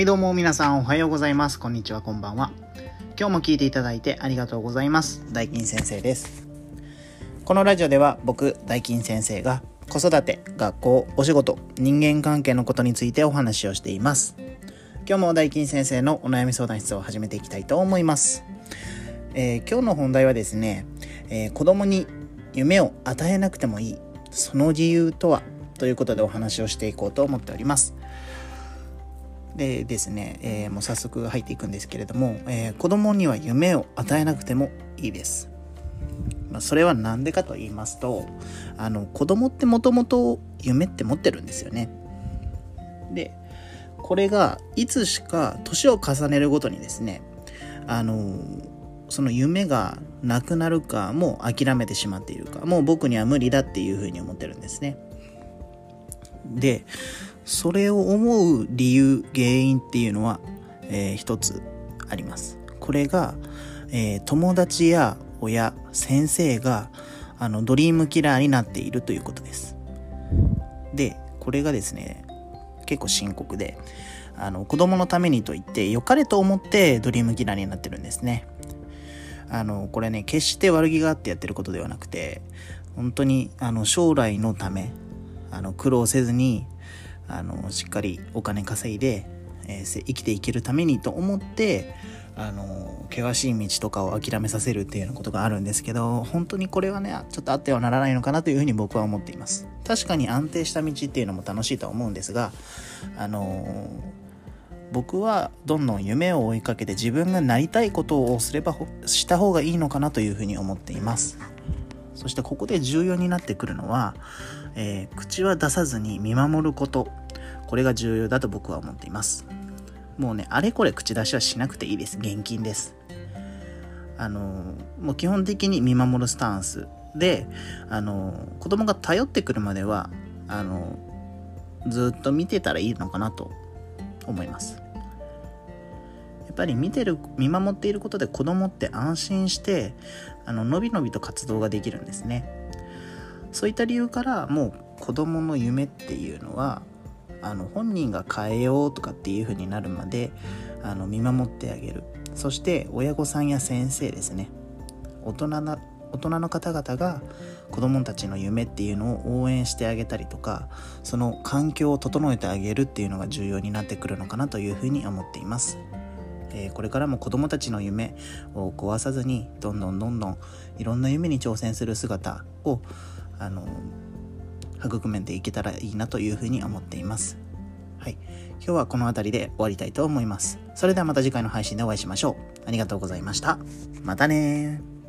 はいどうも皆さんおはようございます。こんにちは、こんばんは。今日も聞いていただいてありがとうございます。大金先生です。このラジオでは僕、大金先生が子育て、学校、お仕事、人間関係のことについてお話をしています。今日も大金先生のお悩み相談室を始めていきたいと思います。えー今日の本題はですね、えー子供に夢を与えなくてもいい、その理由とはということでお話をしていこうと思っております。でですね、えーもう早速入っていくんですけれども、えー子供には夢を与えなくてもいいです。まあ、それは何でかと言いますと、あの子供ってもともと夢って持ってるんですよね。で、これがいつしか年を重ねるごとにですね、あのその夢がなくなるかもう諦めてしまっているかもう僕には無理だっていうふうに思ってるんですね。でそれを思う理由原因っていうのは、えー一つあります。これが、えー友達や親先生があのドリームキラーになっているということです。でこれがですね結構深刻であの子供のためにと言って良かれと思ってドリームキラーになってるんですね。あのこれね決して悪気があってやってることではなくて本当にあの将来のためあの苦労せずにあのしっかりお金稼いで、えー生きていけるためにと思ってあの険しい道とかを諦めさせるっていうようなことがあるんですけど本当にこれはねちょっとあってはならないのかなというふうに僕は思っています。確かに安定した道っていうのも楽しいとは思うんですがあの僕はどんどん夢を追いかけて自分がなりたいことをすればした方がいいのかなというふうに思っています。そしてここで重要になってくるのは、えー口は出さずに見守ること。これが重要だと僕は思っています。もうねあれこれ口出しはしなくていいです。現金です。あのもう基本的に見守るスタンスであの子供が頼ってくるまではあのずっと見てたらいいのかなと思います。やっぱり見てる見守っていることで子供って安心してあののびのびと活動ができるんですね。そういった理由からもう子供の夢っていうのはあの本人が変えようとかっていう風になるまであの見守ってあげる。そして親御さんや先生ですね。大人な大人の方々が子供たちの夢っていうのを応援してあげたりとかその環境を整えてあげるっていうのが重要になってくるのかなというふうに思っています、えこれからも子供たちの夢を壊さずにどんどんどんどんいろんな夢に挑戦する姿をあの育めていけたらいいなというふうに思っていますはい今日はこの辺りで終わりたいと思いますそれではまた次回の配信でお会いしましょうありがとうございましたまたね